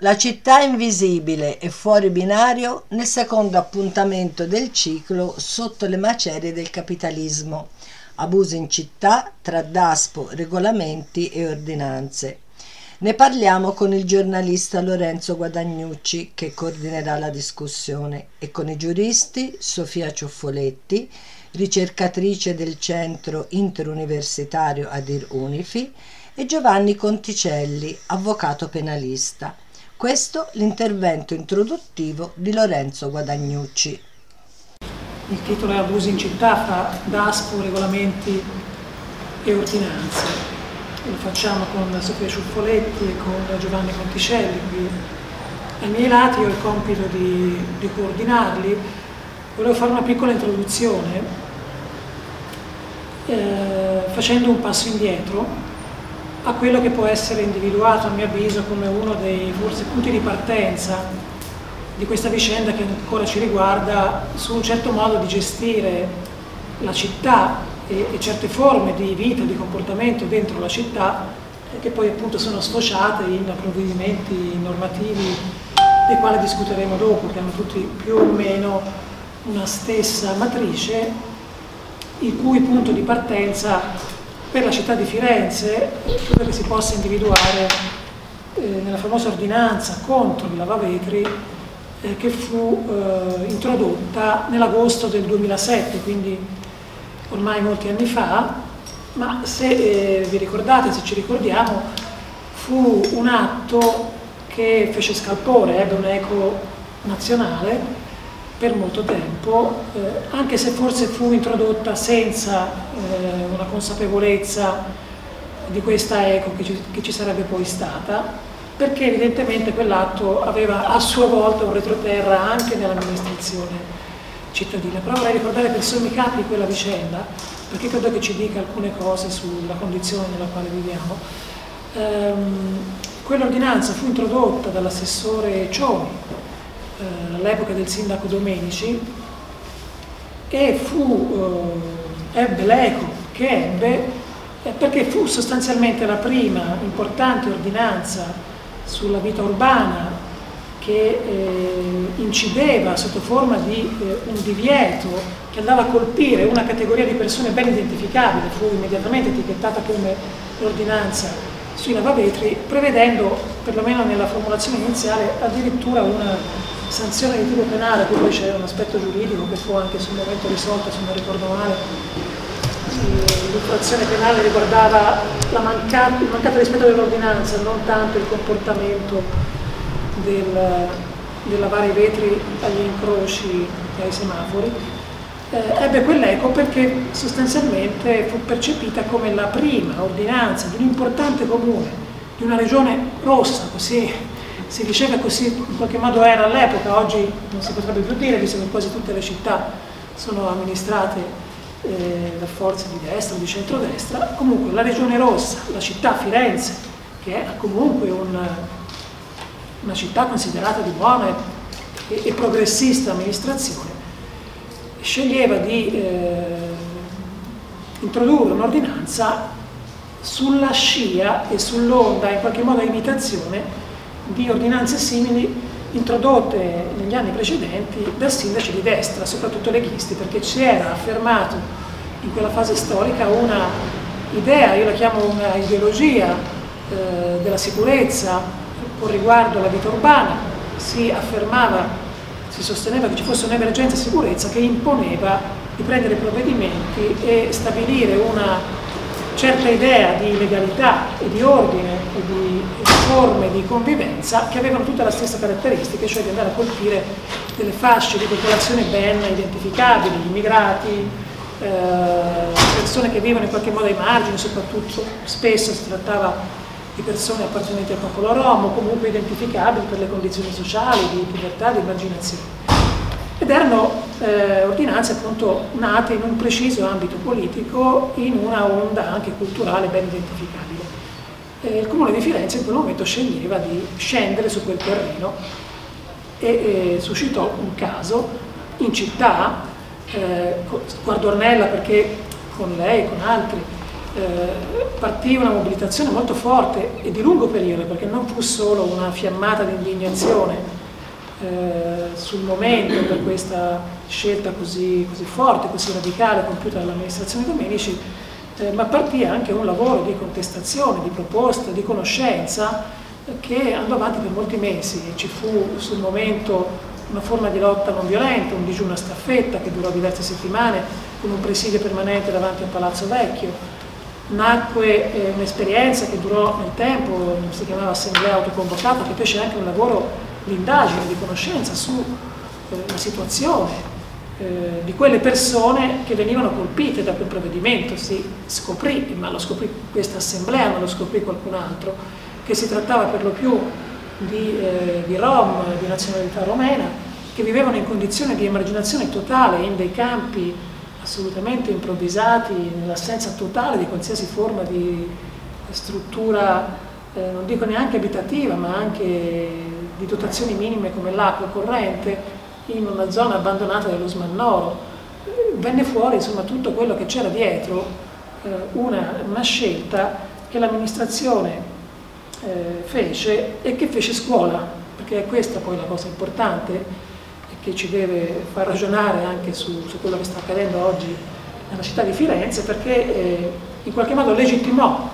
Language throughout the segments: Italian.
La città invisibile e fuori binario nel secondo appuntamento del ciclo sotto le macerie del capitalismo. Abusi in città tra DASPO, regolamenti e ordinanze. Ne parliamo con il giornalista Lorenzo Guadagnucci che coordinerà la discussione e con i giuristi Sofia Cioffoletti, ricercatrice del centro interuniversitario Adir Unifi e Giovanni Conticelli, avvocato penalista. Questo l'intervento introduttivo di Lorenzo Guadagnucci. Il titolo è Abusi in città fra DASPO, regolamenti e ordinanze. Lo facciamo con Sofia Ciuffoletti e con Giovanni Conticelli qui ai miei lati, ho il compito di, di coordinarli. Volevo fare una piccola introduzione eh, facendo un passo indietro a quello che può essere individuato a mio avviso come uno dei forse punti di partenza di questa vicenda che ancora ci riguarda su un certo modo di gestire la città e, e certe forme di vita, di comportamento dentro la città che poi appunto sono sfociate in provvedimenti normativi dei quali discuteremo dopo, che hanno tutti più o meno una stessa matrice, il cui punto di partenza per la città di Firenze credo che si possa individuare eh, nella famosa ordinanza contro i lavavetri eh, che fu eh, introdotta nell'agosto del 2007, quindi ormai molti anni fa, ma se eh, vi ricordate, se ci ricordiamo, fu un atto che fece scalpore, ebbe un eco nazionale per molto tempo, eh, anche se forse fu introdotta senza eh, una consapevolezza di questa eco che ci, che ci sarebbe poi stata, perché evidentemente quell'atto aveva a sua volta un retroterra anche nell'amministrazione cittadina. Però vorrei ricordare per sommi capi di quella vicenda, perché credo che ci dica alcune cose sulla condizione nella quale viviamo. Ehm, Quell'ordinanza fu introdotta dall'assessore Cioni eh, all'epoca del sindaco Domenici e fu, eh, ebbe l'eco che ebbe eh, perché fu sostanzialmente la prima importante ordinanza sulla vita urbana che eh, incideva sotto forma di eh, un divieto che andava a colpire una categoria di persone ben identificabile, fu immediatamente etichettata come l'ordinanza sui lavavetri, prevedendo, perlomeno nella formulazione iniziale, addirittura una sanzione di tipo penale, poi c'era un aspetto giuridico che fu anche sul momento risolto, se non ricordo male, l'infrazione penale riguardava manca il mancato rispetto dell'ordinanza, non tanto il comportamento del, del lavare i vetri agli incroci e ai semafori, eh, ebbe quell'eco perché sostanzialmente fu percepita come la prima ordinanza di un importante comune, di una regione rossa, così si diceva così in qualche modo era all'epoca, oggi non si potrebbe più dire, visto che quasi tutte le città sono amministrate eh, da forze di destra o di centrodestra, comunque la regione rossa, la città Firenze, che è comunque un, una città considerata di buona e, e progressista amministrazione, sceglieva di eh, introdurre un'ordinanza sulla scia e sull'onda, in qualche modo a imitazione, di ordinanze simili introdotte negli anni precedenti da sindaci di destra, soprattutto leghisti, perché si era affermato in quella fase storica una idea, io la chiamo una ideologia eh, della sicurezza con riguardo alla vita urbana, si affermava, si sosteneva che ci fosse un'emergenza sicurezza che imponeva di prendere provvedimenti e stabilire una certa idea di legalità e di ordine e di forme di convivenza che avevano tutta la stessa caratteristica, cioè di andare a colpire delle fasce di popolazione ben identificabili, immigrati, eh, persone che vivono in qualche modo ai margini, soprattutto spesso si trattava di persone appartenenti al popolo romo, comunque identificabili per le condizioni sociali, di povertà, di immaginazione ed erano eh, ordinanze appunto nate in un preciso ambito politico in una onda anche culturale ben identificabile. Eh, il Comune di Firenze in quel momento sceglieva di scendere su quel terreno e eh, suscitò un caso in città eh, guardo Ornella perché con lei, con altri, eh, partì una mobilitazione molto forte e di lungo periodo, perché non fu solo una fiammata di indignazione eh, sul momento per questa scelta così, così, forte, così radicale compiuta dall'amministrazione Domenici, eh, ma partì anche un lavoro di contestazione, di proposta, di conoscenza che andò avanti per molti mesi. E ci fu sul momento una forma di lotta non violenta, un digiuno a staffetta che durò diverse settimane con un presidio permanente davanti al Palazzo Vecchio, nacque eh, un'esperienza che durò nel tempo, si chiamava Assemblea Autoconvocata, che fece anche un lavoro di indagine, di conoscenza sulla eh, situazione eh, di quelle persone che venivano colpite da quel provvedimento. Si scoprì, ma lo scoprì questa assemblea, ma lo scoprì qualcun altro, che si trattava per lo più di, eh, di rom, di nazionalità romena, che vivevano in condizioni di emarginazione totale in dei campi assolutamente improvvisati, nell'assenza totale di qualsiasi forma di struttura, eh, non dico neanche abitativa, ma anche di dotazioni minime come l'acqua corrente, in una zona abbandonata dello Smannoro. Venne fuori insomma tutto quello che c'era dietro, eh, una, una, scelta che l'amministrazione eh, fece e che fece scuola, perché è questa poi la cosa importante che ci deve far ragionare anche su, su quello che sta accadendo oggi nella città di Firenze, perché eh, in qualche modo legittimò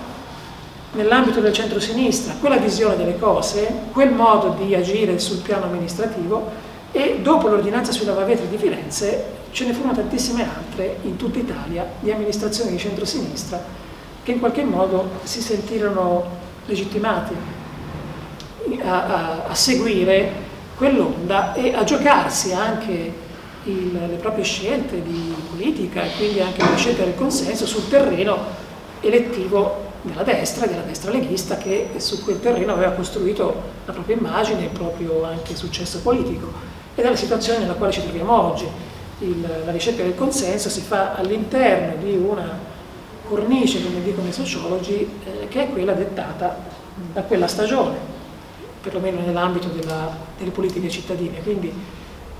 nell'ambito del centro-sinistra quella visione delle cose, quel modo di agire sul piano amministrativo e dopo l'ordinanza sui lavavetri di Firenze ce ne furono tantissime altre in tutta Italia di amministrazioni di centro-sinistra che in qualche modo si sentirono legittimati a, a, a seguire quell'onda e a giocarsi anche il, le proprie scelte di politica e quindi anche le scelte del consenso sul terreno elettivo della destra, della destra leghista che su quel terreno aveva costruito la propria immagine e il proprio anche successo politico ed è la situazione nella quale ci troviamo oggi. Il, la ricerca del consenso si fa all'interno di una cornice, come dicono i sociologi, eh, che è quella dettata da quella stagione, perlomeno nell'ambito delle politiche cittadine. Quindi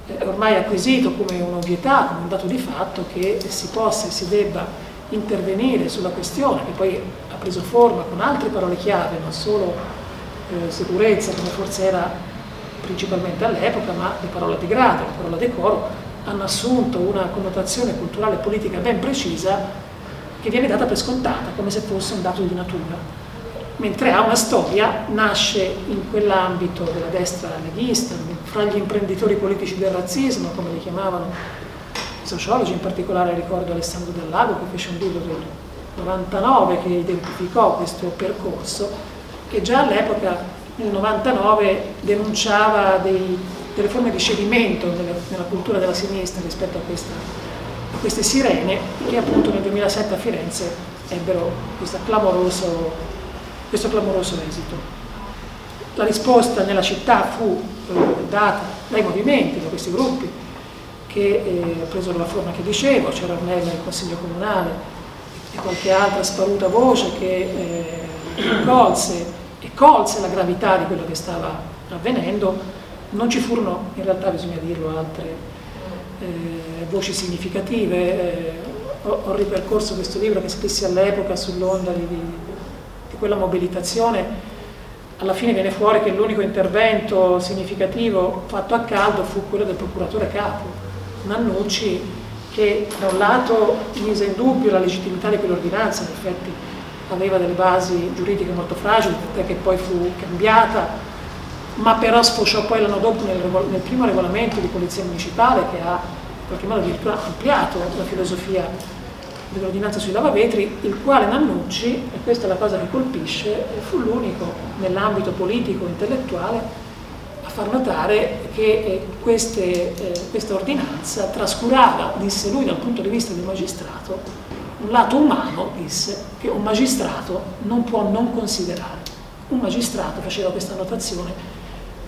eh, ormai acquisito come un'ovvietà, come un dato di fatto che si possa e si debba intervenire sulla questione che poi ha preso forma con altre parole chiave, non solo eh, sicurezza come forse era principalmente all'epoca, ma le parole di grado, la parola decoro, hanno assunto una connotazione culturale e politica ben precisa che viene data per scontata, come se fosse un dato di natura. Mentre ha una storia, nasce in quell'ambito della destra leghista, fra gli imprenditori politici del razzismo, come li chiamavano i sociologi, in particolare ricordo Alessandro Del Lago che fece un libro del 99 che identificò questo percorso, che già all'epoca, nel 99, denunciava dei, delle forme di cedimento nella, nella, cultura della sinistra rispetto a, questa, a queste sirene, che appunto nel 2007 a Firenze ebbero clamoroso questo clamoroso esito. La risposta nella città fu eh, data dai movimenti, da questi gruppi, che eh, presero la forma che dicevo, c'era Ornella nel Consiglio Comunale e qualche altra sparuta voce che eh, colse e colse la gravità di quello che stava avvenendo. Non ci furono, in realtà bisogna dirlo, altre eh, voci significative. Eh, ho, ho, ripercorso questo libro che scrissi all'epoca sull'onda di, di quella mobilitazione alla fine viene fuori che l'unico intervento significativo fatto a caldo fu quello del procuratore capo, Nannucci, che da un lato mise in dubbio la legittimità di quell'ordinanza, in effetti aveva delle basi giuridiche molto fragili, perché poi fu cambiata, ma però sfociò poi l'anno dopo nel, nel primo regolamento di polizia municipale che ha in qualche modo addirittura ampliato la filosofia dell'ordinanza sui lavavetri, il quale Nannucci, e questa è la cosa che colpisce, fu l'unico nell'ambito politico e intellettuale a far notare che eh, queste, eh, questa ordinanza trascurava, disse lui dal punto di vista del magistrato, un lato umano, disse, che un magistrato non può non considerare. Un magistrato faceva questa notazione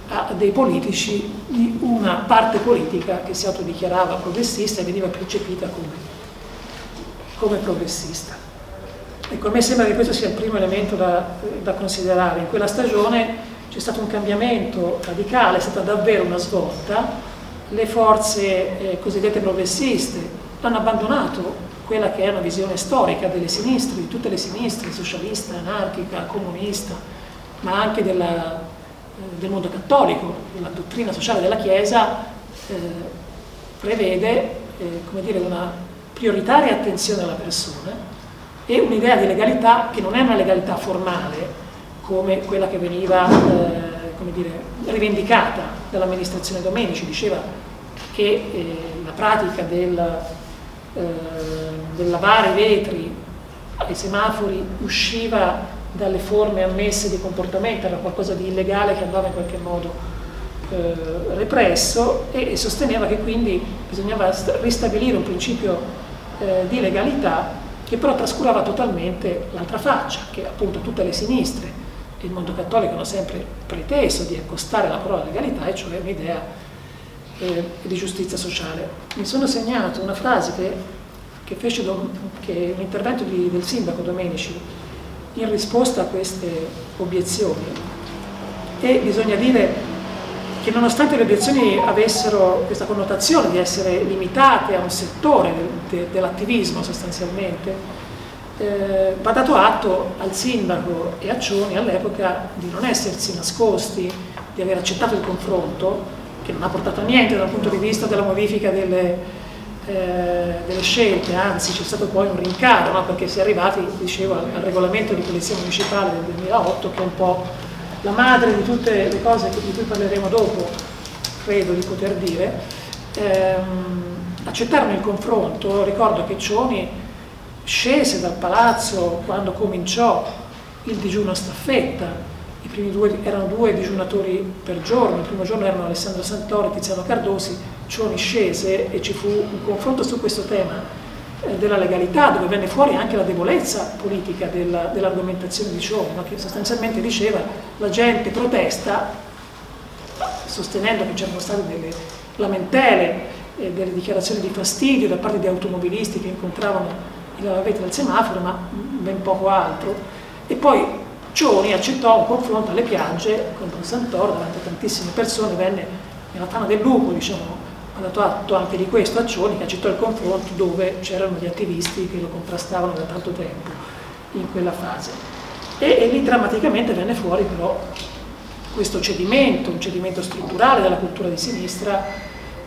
a dei politici di una parte politica che si autodichiarava progressista e veniva percepita come come progressista. Ecco, a me sembra che questo sia il primo elemento da, da considerare. In quella stagione c'è stato un cambiamento radicale, è stata davvero una svolta. Le forze eh, cosiddette progressiste, hanno abbandonato quella che è una visione storica delle sinistre, di tutte le sinistre, socialista, anarchica, comunista, ma anche della, eh, del mondo cattolico, la dottrina sociale della Chiesa eh, prevede eh, dire, una prioritaria attenzione alla persona e un'idea di legalità che non è una legalità formale come quella che veniva eh, come dire, rivendicata dall'amministrazione Domenici, diceva che eh, la pratica del, eh, del lavare vetri ai semafori usciva dalle forme ammesse di comportamento, era qualcosa di illegale che andava in qualche modo eh, represso e, e, sosteneva che quindi bisognava ristabilire un principio eh, di legalità che però trascurava totalmente l'altra faccia, che appunto tutte le sinistre. E il mondo cattolico hanno sempre preteso di accostare la parola legalità, e cioè un'idea eh, di giustizia sociale. Mi sono segnato una frase che, che fece che un di, del sindaco Domenici in risposta a queste obiezioni e bisogna dire che nonostante le obiezioni avessero questa connotazione di essere limitate a un settore de, de, dell'attivismo sostanzialmente, eh, va dato atto al sindaco e a Cioni all'epoca di non essersi nascosti, di aver accettato il confronto, che non ha portato a niente dal punto di vista della modifica delle, eh, delle scelte, anzi c'è stato poi un rincaro, no? perché si è arrivati, dicevo, al, al regolamento di polizia municipale del 2008 che è un po' la madre di tutte le cose di cui parleremo dopo, credo di poter dire, ehm, accettarono il confronto, ricordo che Cioni scese dal palazzo quando cominciò il digiuno a staffetta, primi due erano due digiunatori per giorno, il primo giorno erano Alessandro Santoro e Tiziano Cardosi, Cioni scese e ci fu un confronto su questo tema eh, della legalità, dove venne fuori anche la debolezza politica dell'argomentazione di Ciò, che sostanzialmente diceva la gente protesta sostenendo che c'erano state delle lamentele, eh, delle dichiarazioni di fastidio da parte di automobilisti che incontravano i lavavetri al semaforo, ma ben poco altro. E poi Cioni accettò un confronto alle piagge con Don Santoro davanti a tantissime persone, venne nella tana del lupo, diciamo, ha dato atto anche di questo a Cioni che accettò il confronto dove c'erano gli attivisti che lo contrastavano da tanto tempo in quella fase. E, e lì drammaticamente venne fuori però questo cedimento, un cedimento strutturale della cultura di sinistra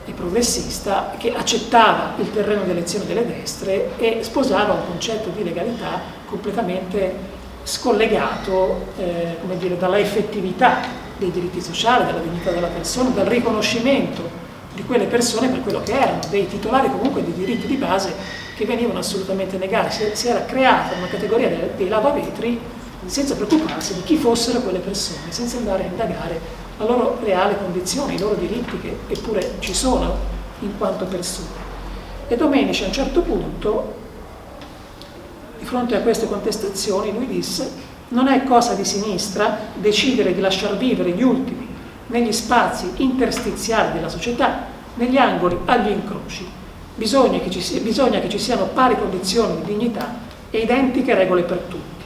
e progressista che accettava il terreno di elezione delle destre e sposava un concetto di legalità completamente scollegato eh, dalla effettività dei diritti sociali, dalla dignità della persona, dal riconoscimento di quelle persone per quello che erano, dei titolari comunque di diritti di base che venivano assolutamente negati. Si, si era creata una categoria dei, dei lavavetri senza preoccuparsi di chi fossero quelle persone, senza andare a indagare la loro reale condizione, i loro diritti che eppure ci sono in quanto persone. E Domenici a un certo punto, fronte a queste contestazioni, lui disse non è cosa di sinistra decidere di lasciar vivere gli ultimi negli spazi interstiziali della società, negli angoli agli incroci. Bisogna che, sia, bisogna che ci siano pari condizioni di dignità e identiche regole per tutti.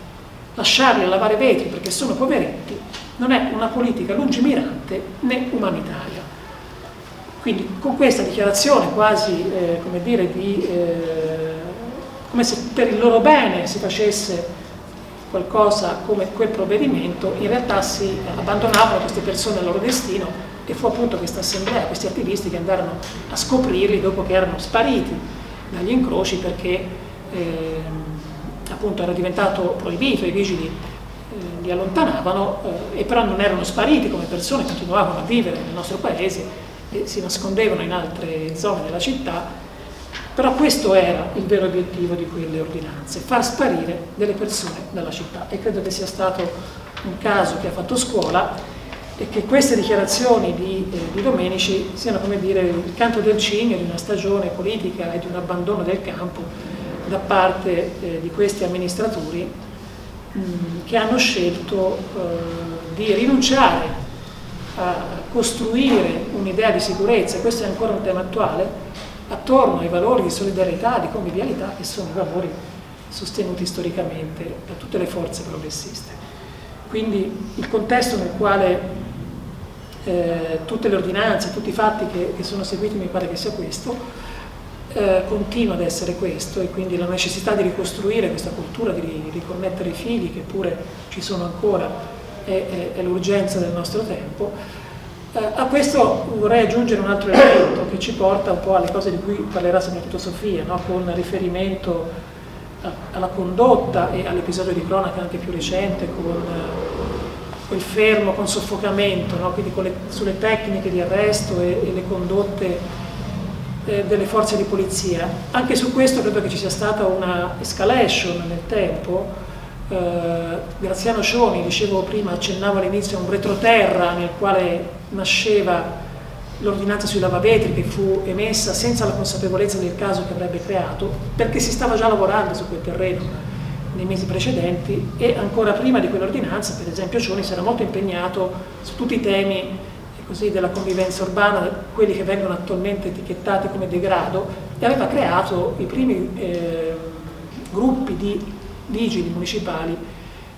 Lasciarli lavare vetri perché sono poveretti non è una politica lungimirante né umanitaria. Quindi con questa dichiarazione quasi, eh, come dire, di, eh, come se per il loro bene si facesse qualcosa come quel provvedimento, in realtà si abbandonavano queste persone al loro destino e fu appunto questa assemblea, questi attivisti che andarono a scoprirli dopo che erano spariti dagli incroci perché eh, appunto era diventato proibito, i vigili eh, li allontanavano eh, e però non erano spariti come persone, continuavano a vivere nel nostro paese e si nascondevano in altre zone della città però questo era il vero obiettivo di quelle ordinanze, far sparire delle persone dalla città. E credo che sia stato un caso che ha fatto scuola e che queste dichiarazioni di, eh, di Domenici siano come dire il canto del cigno di una stagione politica e di un abbandono del campo da parte eh, di questi amministratori che hanno scelto eh, di rinunciare a costruire un'idea di sicurezza, questo è ancora un tema attuale, attorno ai valori di solidarietà, di convivialità che sono valori sostenuti storicamente da tutte le forze progressiste. Quindi il contesto nel quale eh, tutte le ordinanze, tutti i fatti che, che, sono seguiti mi pare che sia questo, eh, continua ad essere questo e quindi la necessità di ricostruire questa cultura, di riconnettere i figli che pure ci sono ancora, è, è, è l'urgenza del nostro tempo. A questo vorrei aggiungere un altro elemento che ci porta un po' alle cose di cui parlerà soprattutto Sofia, no? con riferimento alla condotta e all'episodio di cronaca anche più recente con eh, quel fermo con soffocamento, no? quindi le, sulle tecniche di arresto e, e le condotte eh, delle forze di polizia. Anche su questo credo che ci sia stata una escalation nel tempo. Eh, Graziano Scioni, dicevo prima, accennava all'inizio a un retroterra nel quale nasceva l'ordinanza sui lavavetri che fu emessa senza la consapevolezza del caso che avrebbe creato, perché si stava già lavorando su quel terreno nei mesi precedenti e ancora prima di quell'ordinanza, per esempio, Cioni si era molto impegnato su tutti i temi così, della convivenza urbana, quelli che vengono attualmente etichettati come degrado, e aveva creato i primi eh, gruppi di vigili municipali,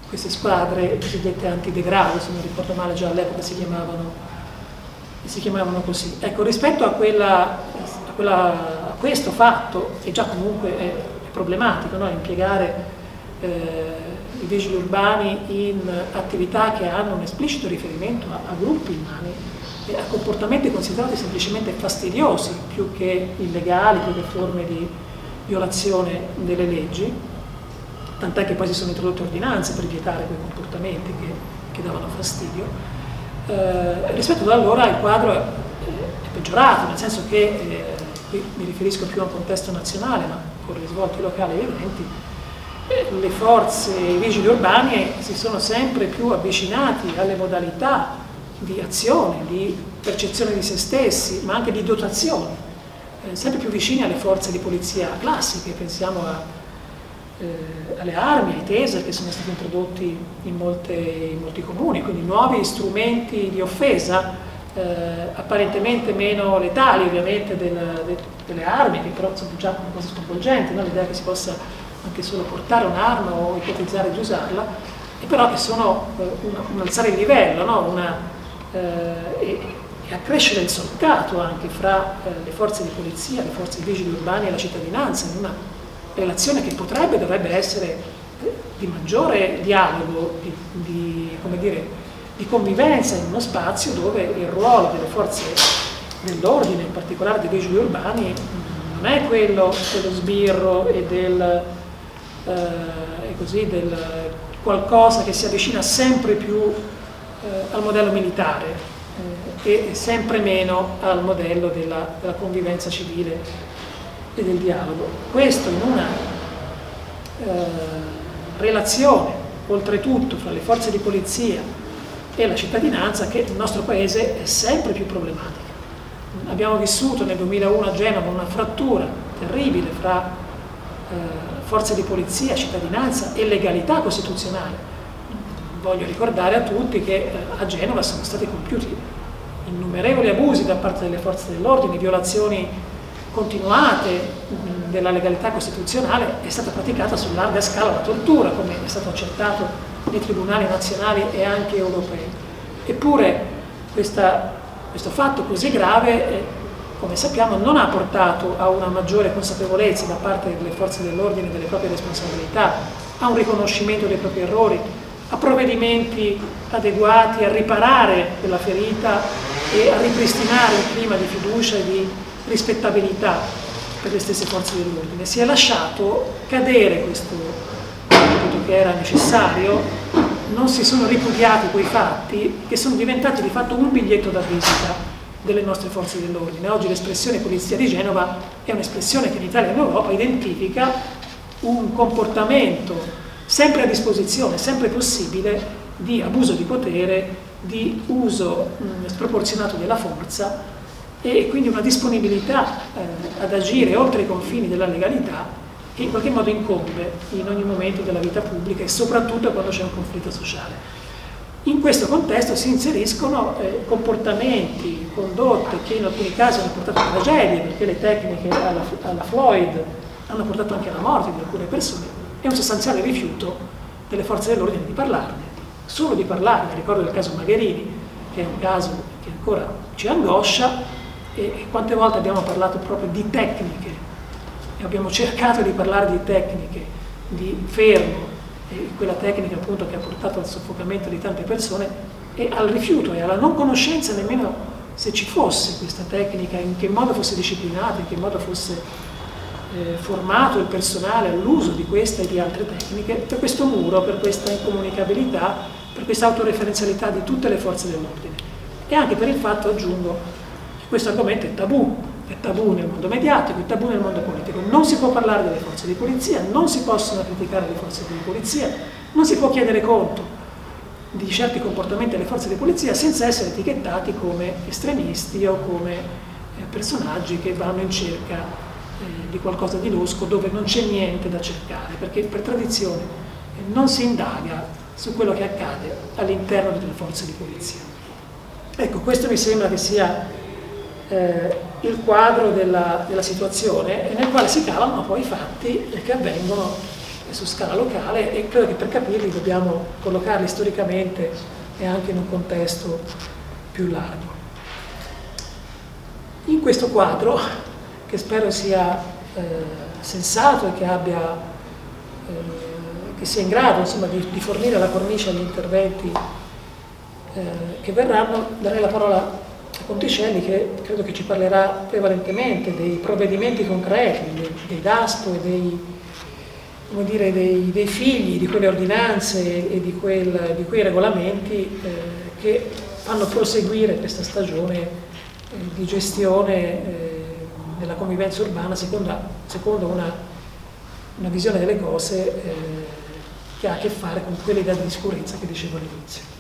queste squadre cosiddette antidegrado, se non ricordo male già all'epoca si chiamavano, si chiamavano così. Ecco, rispetto a, quella, a, quella, a questo fatto, che già comunque è, problematico, no? impiegare eh, i vigili urbani in attività che hanno un esplicito riferimento a, a gruppi umani, a comportamenti considerati semplicemente fastidiosi più che illegali, più che forme di violazione delle leggi, tant'è che poi si sono introdotte ordinanze per vietare quei comportamenti che, che davano fastidio. Eh, rispetto ad allora il quadro è, peggiorato, nel senso che, eh, qui mi riferisco più a un contesto nazionale, ma con risvolti locali evidenti, eh, le forze, i vigili urbani si sono sempre più avvicinati alle modalità di azione, di percezione di se stessi, ma anche di dotazione, eh, sempre più vicini alle forze di polizia classiche, pensiamo a, eh, alle armi, ai taser che sono stati introdotti in, molte, in molti comuni, quindi nuovi strumenti di offesa, eh, apparentemente meno letali ovviamente del, de, delle armi, che però sono già una cosa sconvolgente, no? l'idea che si possa anche solo portare un'arma o ipotizzare di usarla, e però che sono eh, un, un alzare il livello, no? una, eh, e, e accrescere il solcato anche fra eh, le forze di polizia, le forze vigili urbani e la cittadinanza in una relazione che potrebbe e dovrebbe essere eh, di maggiore dialogo, di, di, dire, di, convivenza in uno spazio dove il ruolo delle forze dell'ordine, in particolare dei vigili urbani, non è quello dello sbirro e del, eh, così, del qualcosa che si avvicina sempre più eh, al modello militare eh, e sempre meno al modello della, della, convivenza civile e del dialogo. Questo in una eh, relazione, oltretutto, fra le forze di polizia e la cittadinanza che nel nostro paese è sempre più problematica. Abbiamo vissuto nel 2001 a Genova una frattura terribile fra eh, forze di polizia, cittadinanza e legalità costituzionale voglio ricordare a tutti che eh, a Genova sono stati compiuti innumerevoli abusi da parte delle forze dell'ordine, violazioni continuate della legalità costituzionale, è stata praticata su larga scala la tortura, come è stato accertato nei tribunali nazionali e anche europei. Eppure questa, questo fatto così grave, eh, come sappiamo, non ha portato a una maggiore consapevolezza da parte delle forze dell'ordine delle proprie responsabilità, a un riconoscimento dei propri errori, a provvedimenti adeguati a riparare quella ferita e a ripristinare un clima di fiducia e di rispettabilità per le stesse forze dell'ordine. Si è lasciato cadere questo compito che era necessario, non si sono ripudiati quei fatti che sono diventati di fatto un biglietto da visita delle nostre forze dell'ordine. Oggi l'espressione Polizia di Genova è un'espressione che in Italia e in Europa identifica un comportamento sempre a disposizione, sempre possibile, di abuso di potere, di uso mh, sproporzionato della forza e quindi una disponibilità eh, ad agire oltre i confini della legalità che in qualche modo incombe in ogni momento della vita pubblica e soprattutto quando c'è un conflitto sociale. In questo contesto si inseriscono eh, comportamenti, condotte che in alcuni casi hanno portato a tragedie, perché le tecniche alla, alla Floyd hanno portato anche alla morte di alcune persone, è un sostanziale rifiuto delle forze dell'ordine di parlarne, solo di parlarne, ricordo il caso Magherini, che è un caso che ancora ci angoscia e, quante volte abbiamo parlato proprio di tecniche e abbiamo cercato di parlare di tecniche di fermo, quella tecnica appunto che ha portato al soffocamento di tante persone e al rifiuto e alla non conoscenza nemmeno se ci fosse questa tecnica, in che modo fosse disciplinata, in che modo fosse eh, formato il personale all'uso di questa e di altre tecniche, per questo muro, per questa incomunicabilità, per questa autoreferenzialità di tutte le forze dell'ordine. E anche per il fatto, aggiungo, questo argomento è tabù, è tabù nel mondo mediatico, è tabù nel mondo politico. Non si può parlare delle forze di polizia, non si possono criticare le forze di polizia, non si può chiedere conto di certi comportamenti alle forze di polizia senza essere etichettati come estremisti o come eh, personaggi che vanno in cerca eh, di qualcosa di losco dove non c'è niente da cercare, perché per tradizione eh, non si indaga su quello che accade all'interno delle forze di polizia. Ecco, questo mi sembra che sia eh, il quadro della, della, situazione nel quale si calano poi i fatti che avvengono su scala locale e credo che per capirli dobbiamo collocarli storicamente e anche in un contesto più largo. In questo quadro, che spero sia eh, sensato e che, abbia, eh, che sia in grado insomma, di, di, fornire la cornice agli interventi eh, che verranno, darei la parola Ponticelli che credo che ci parlerà prevalentemente dei provvedimenti concreti, dei, dei DASPO e dei, dire, dei, dei, figli di quelle ordinanze e di, quel, di quei regolamenti eh, che fanno proseguire questa stagione eh, di gestione eh, della convivenza urbana secondo, secondo una, una, visione delle cose eh, che ha a che fare con quell'idea di sicurezza che dicevo all'inizio.